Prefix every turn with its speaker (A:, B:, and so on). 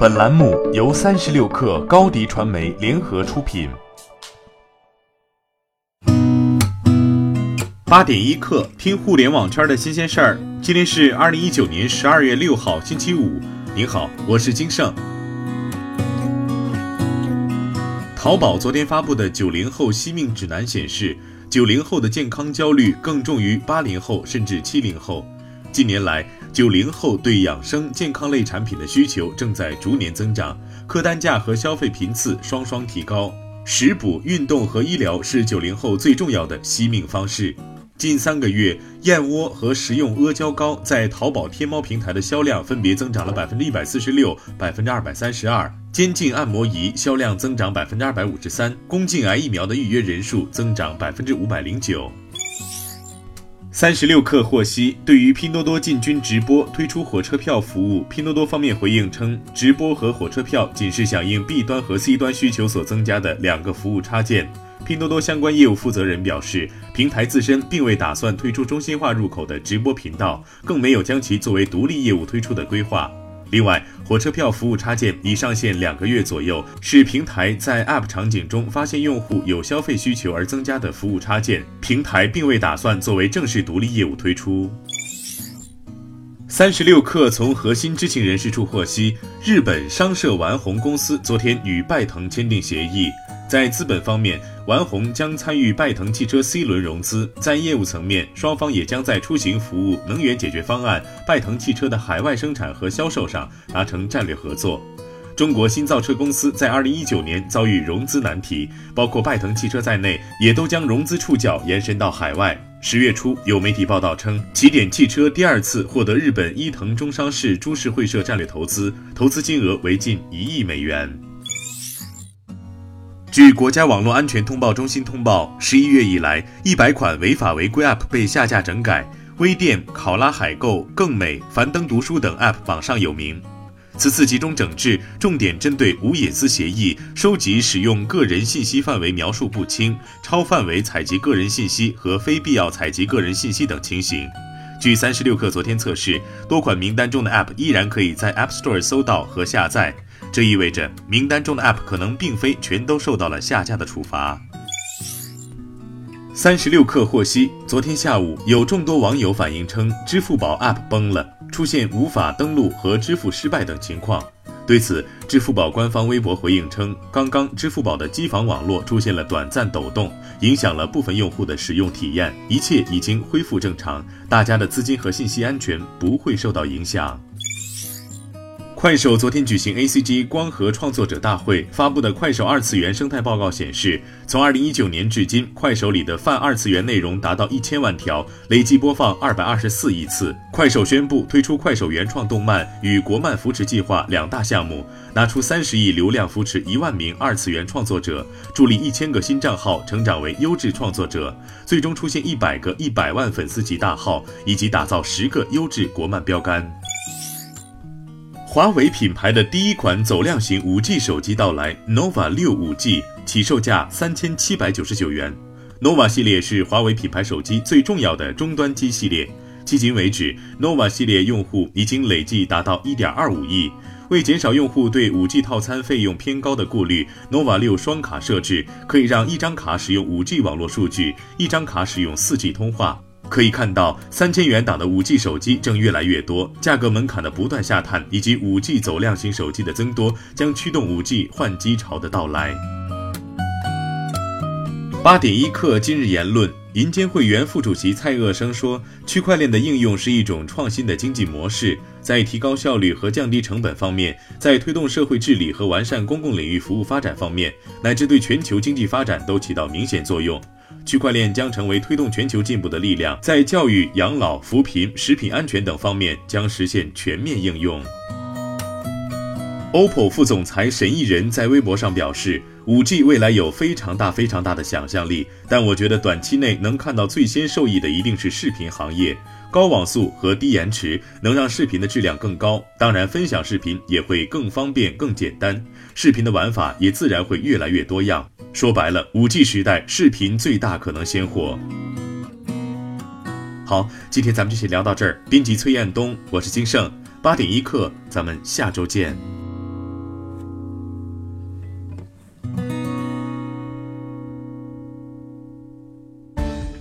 A: 本栏目由三十六氪高低传媒联合出品。
B: 八点一刻，听互联网圈的新鲜事儿。今天是二零一九年十二月六号，星期五。您好，我是金盛。淘宝昨天发布的九零后惜命指南显示，九零后的健康焦虑更重于八零后甚至七零后。近年来，九零后对养生健康类产品的需求正在逐年增长，客单价和消费频次双双提高。食补、运动和医疗是九零后最重要的惜命方式。近三个月，燕窝和食用阿胶糕在淘宝、天猫平台的销量分别增长了百分之一百四十六、百分之二百三十二。肩颈按摩仪销量增长百分之二百五十三，宫颈癌疫苗的预约人数增长百分之五百零九。三十六氪获悉，对于拼多多进军直播推出火车票服务，拼多多方面回应称，直播和火车票仅是响应 B 端和 C 端需求所增加的两个服务插件。拼多多相关业务负责人表示，平台自身并未打算推出中心化入口的直播频道，更没有将其作为独立业务推出的规划。另外，火车票服务插件已上线两个月左右，是平台在 App 场景中发现用户有消费需求而增加的服务插件。平台并未打算作为正式独立业务推出。三十六氪从核心知情人士处获悉，日本商社丸红公司昨天与拜腾签订协议。在资本方面，完红将参与拜腾汽车 C 轮融资；在业务层面，双方也将在出行服务、能源解决方案、拜腾汽车的海外生产和销售上达成战略合作。中国新造车公司在二零一九年遭遇融资难题，包括拜腾汽车在内，也都将融资触角延伸到海外。十月初，有媒体报道称，起点汽车第二次获得日本伊藤忠商事株式会社战略投资，投资金额为近一亿美元。据国家网络安全通报中心通报，十一月以来，一百款违法违规 App 被下架整改，微店、考拉海购、更美、樊登读书等 App 榜上有名。此次集中整治，重点针对无隐私协议、收集使用个人信息范围描述不清、超范围采集个人信息和非必要采集个人信息等情形。据三十六氪昨天测试，多款名单中的 App 依然可以在 App Store 搜到和下载。这意味着名单中的 App 可能并非全都受到了下架的处罚。三十六氪获悉，昨天下午有众多网友反映称，支付宝 App 崩了，出现无法登录和支付失败等情况。对此，支付宝官方微博回应称，刚刚支付宝的机房网络出现了短暂抖动，影响了部分用户的使用体验，一切已经恢复正常，大家的资金和信息安全不会受到影响。快手昨天举行 A C G 光合创作者大会，发布的快手二次元生态报告显示，从二零一九年至今，快手里的泛二次元内容达到一千万条，累计播放二百二十四亿次。快手宣布推出快手原创动漫与国漫扶持计划两大项目，拿出三十亿流量扶持一万名二次元创作者，助力一千个新账号成长为优质创作者，最终出现一百个一百万粉丝级大号，以及打造十个优质国漫标杆。华为品牌的第一款走量型 5G 手机到来，nova 六 5G 起售价三千七百九十九元。nova 系列是华为品牌手机最重要的终端机系列，迄今为止，nova 系列用户已经累计达到一点二五亿。为减少用户对 5G 套餐费用偏高的顾虑，nova 六双卡设置可以让一张卡使用 5G 网络数据，一张卡使用 4G 通话。可以看到，三千元档的五 G 手机正越来越多，价格门槛的不断下探，以及五 G 走量型手机的增多，将驱动五 G 换机潮的到来。八点一刻，今日言论：银监会原副主席蔡鄂生说，区块链的应用是一种创新的经济模式，在提高效率和降低成本方面，在推动社会治理和完善公共领域服务发展方面，乃至对全球经济发展都起到明显作用。区块链将成为推动全球进步的力量，在教育、养老、扶贫、食品安全等方面将实现全面应用。OPPO 副总裁沈义仁在微博上表示，5G 未来有非常大、非常大的想象力，但我觉得短期内能看到最先受益的一定是视频行业。高网速和低延迟能让视频的质量更高，当然分享视频也会更方便、更简单，视频的玩法也自然会越来越多样。说白了，五 G 时代视频最大可能先火。好，今天咱们就先聊到这儿。编辑崔彦东，我是金盛，八点一刻，咱们下周见。